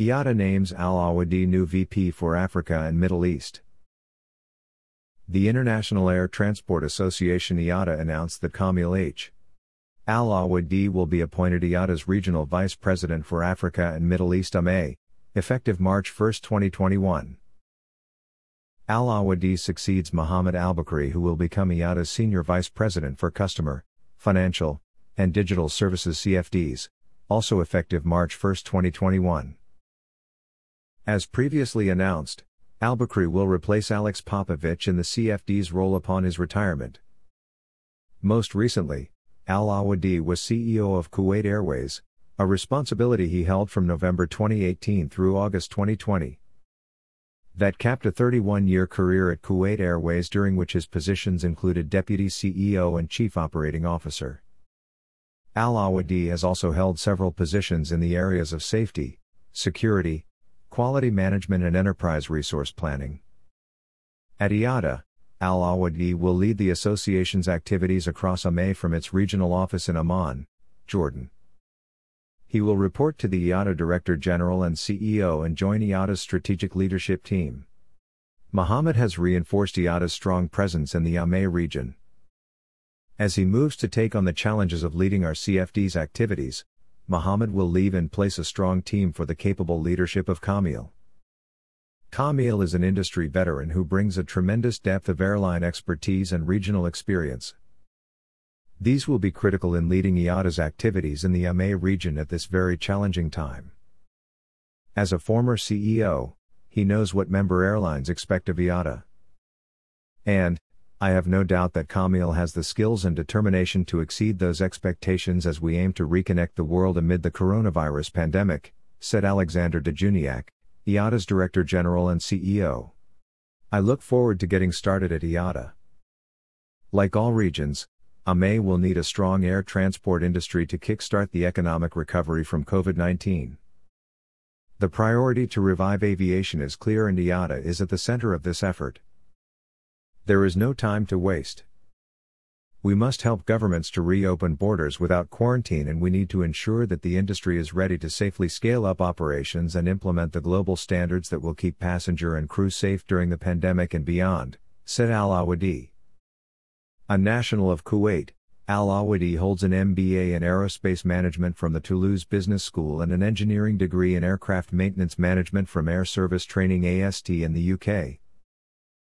IATA names Al Awadi new VP for Africa and Middle East. The International Air Transport Association IATA announced that Kamil H. Al Awadi will be appointed IATA's Regional Vice President for Africa and Middle East AME, effective March 1, 2021. Al Awadi succeeds Mohammed Albakri, who will become IATA's Senior Vice President for Customer, Financial, and Digital Services CFDS, also effective March 1, 2021. As previously announced, Albakri will replace Alex Popovich in the CFDS role upon his retirement. Most recently, Al Awadi was CEO of Kuwait Airways, a responsibility he held from November 2018 through August 2020. That capped a 31 year career at Kuwait Airways, during which his positions included Deputy CEO and Chief Operating Officer. Al Awadi has also held several positions in the areas of safety, security, quality management and enterprise resource planning. At IATA, Al Awadi will lead the association's activities across AME from its regional office in Amman, Jordan. He will report to the IATA Director General and CEO and join IATA's strategic leadership team. Mohammed has reinforced IATA's strong presence in the AME region. As he moves to take on the challenges of leading our CFDS activities, Mohammed will leave in place a strong team for the capable leadership of Kamil. Kamil is an industry veteran who brings a tremendous depth of airline expertise and regional experience. These will be critical in leading IATA's activities in the AME region at this very challenging time. As a former CEO, he knows what member airlines expect of IATA. And, I have no doubt that Kamil has the skills and determination to exceed those expectations as we aim to reconnect the world amid the coronavirus pandemic, said Alexander de Juniac, IATA's Director General and CEO. I look forward to getting started at IATA. Like all regions, AME will need a strong air transport industry to kickstart the economic recovery from COVID 19. The priority to revive aviation is clear and IATA is at the center of this effort. There is no time to waste. We must help governments to reopen borders without quarantine, and we need to ensure that the industry is ready to safely scale up operations and implement the global standards that will keep passenger and crew safe during the pandemic and beyond, said Al Awadi. A national of Kuwait, Al Awadi holds an MBA in aerospace management from the Toulouse Business School and an engineering degree in aircraft maintenance management from Air Service Training AST in the UK.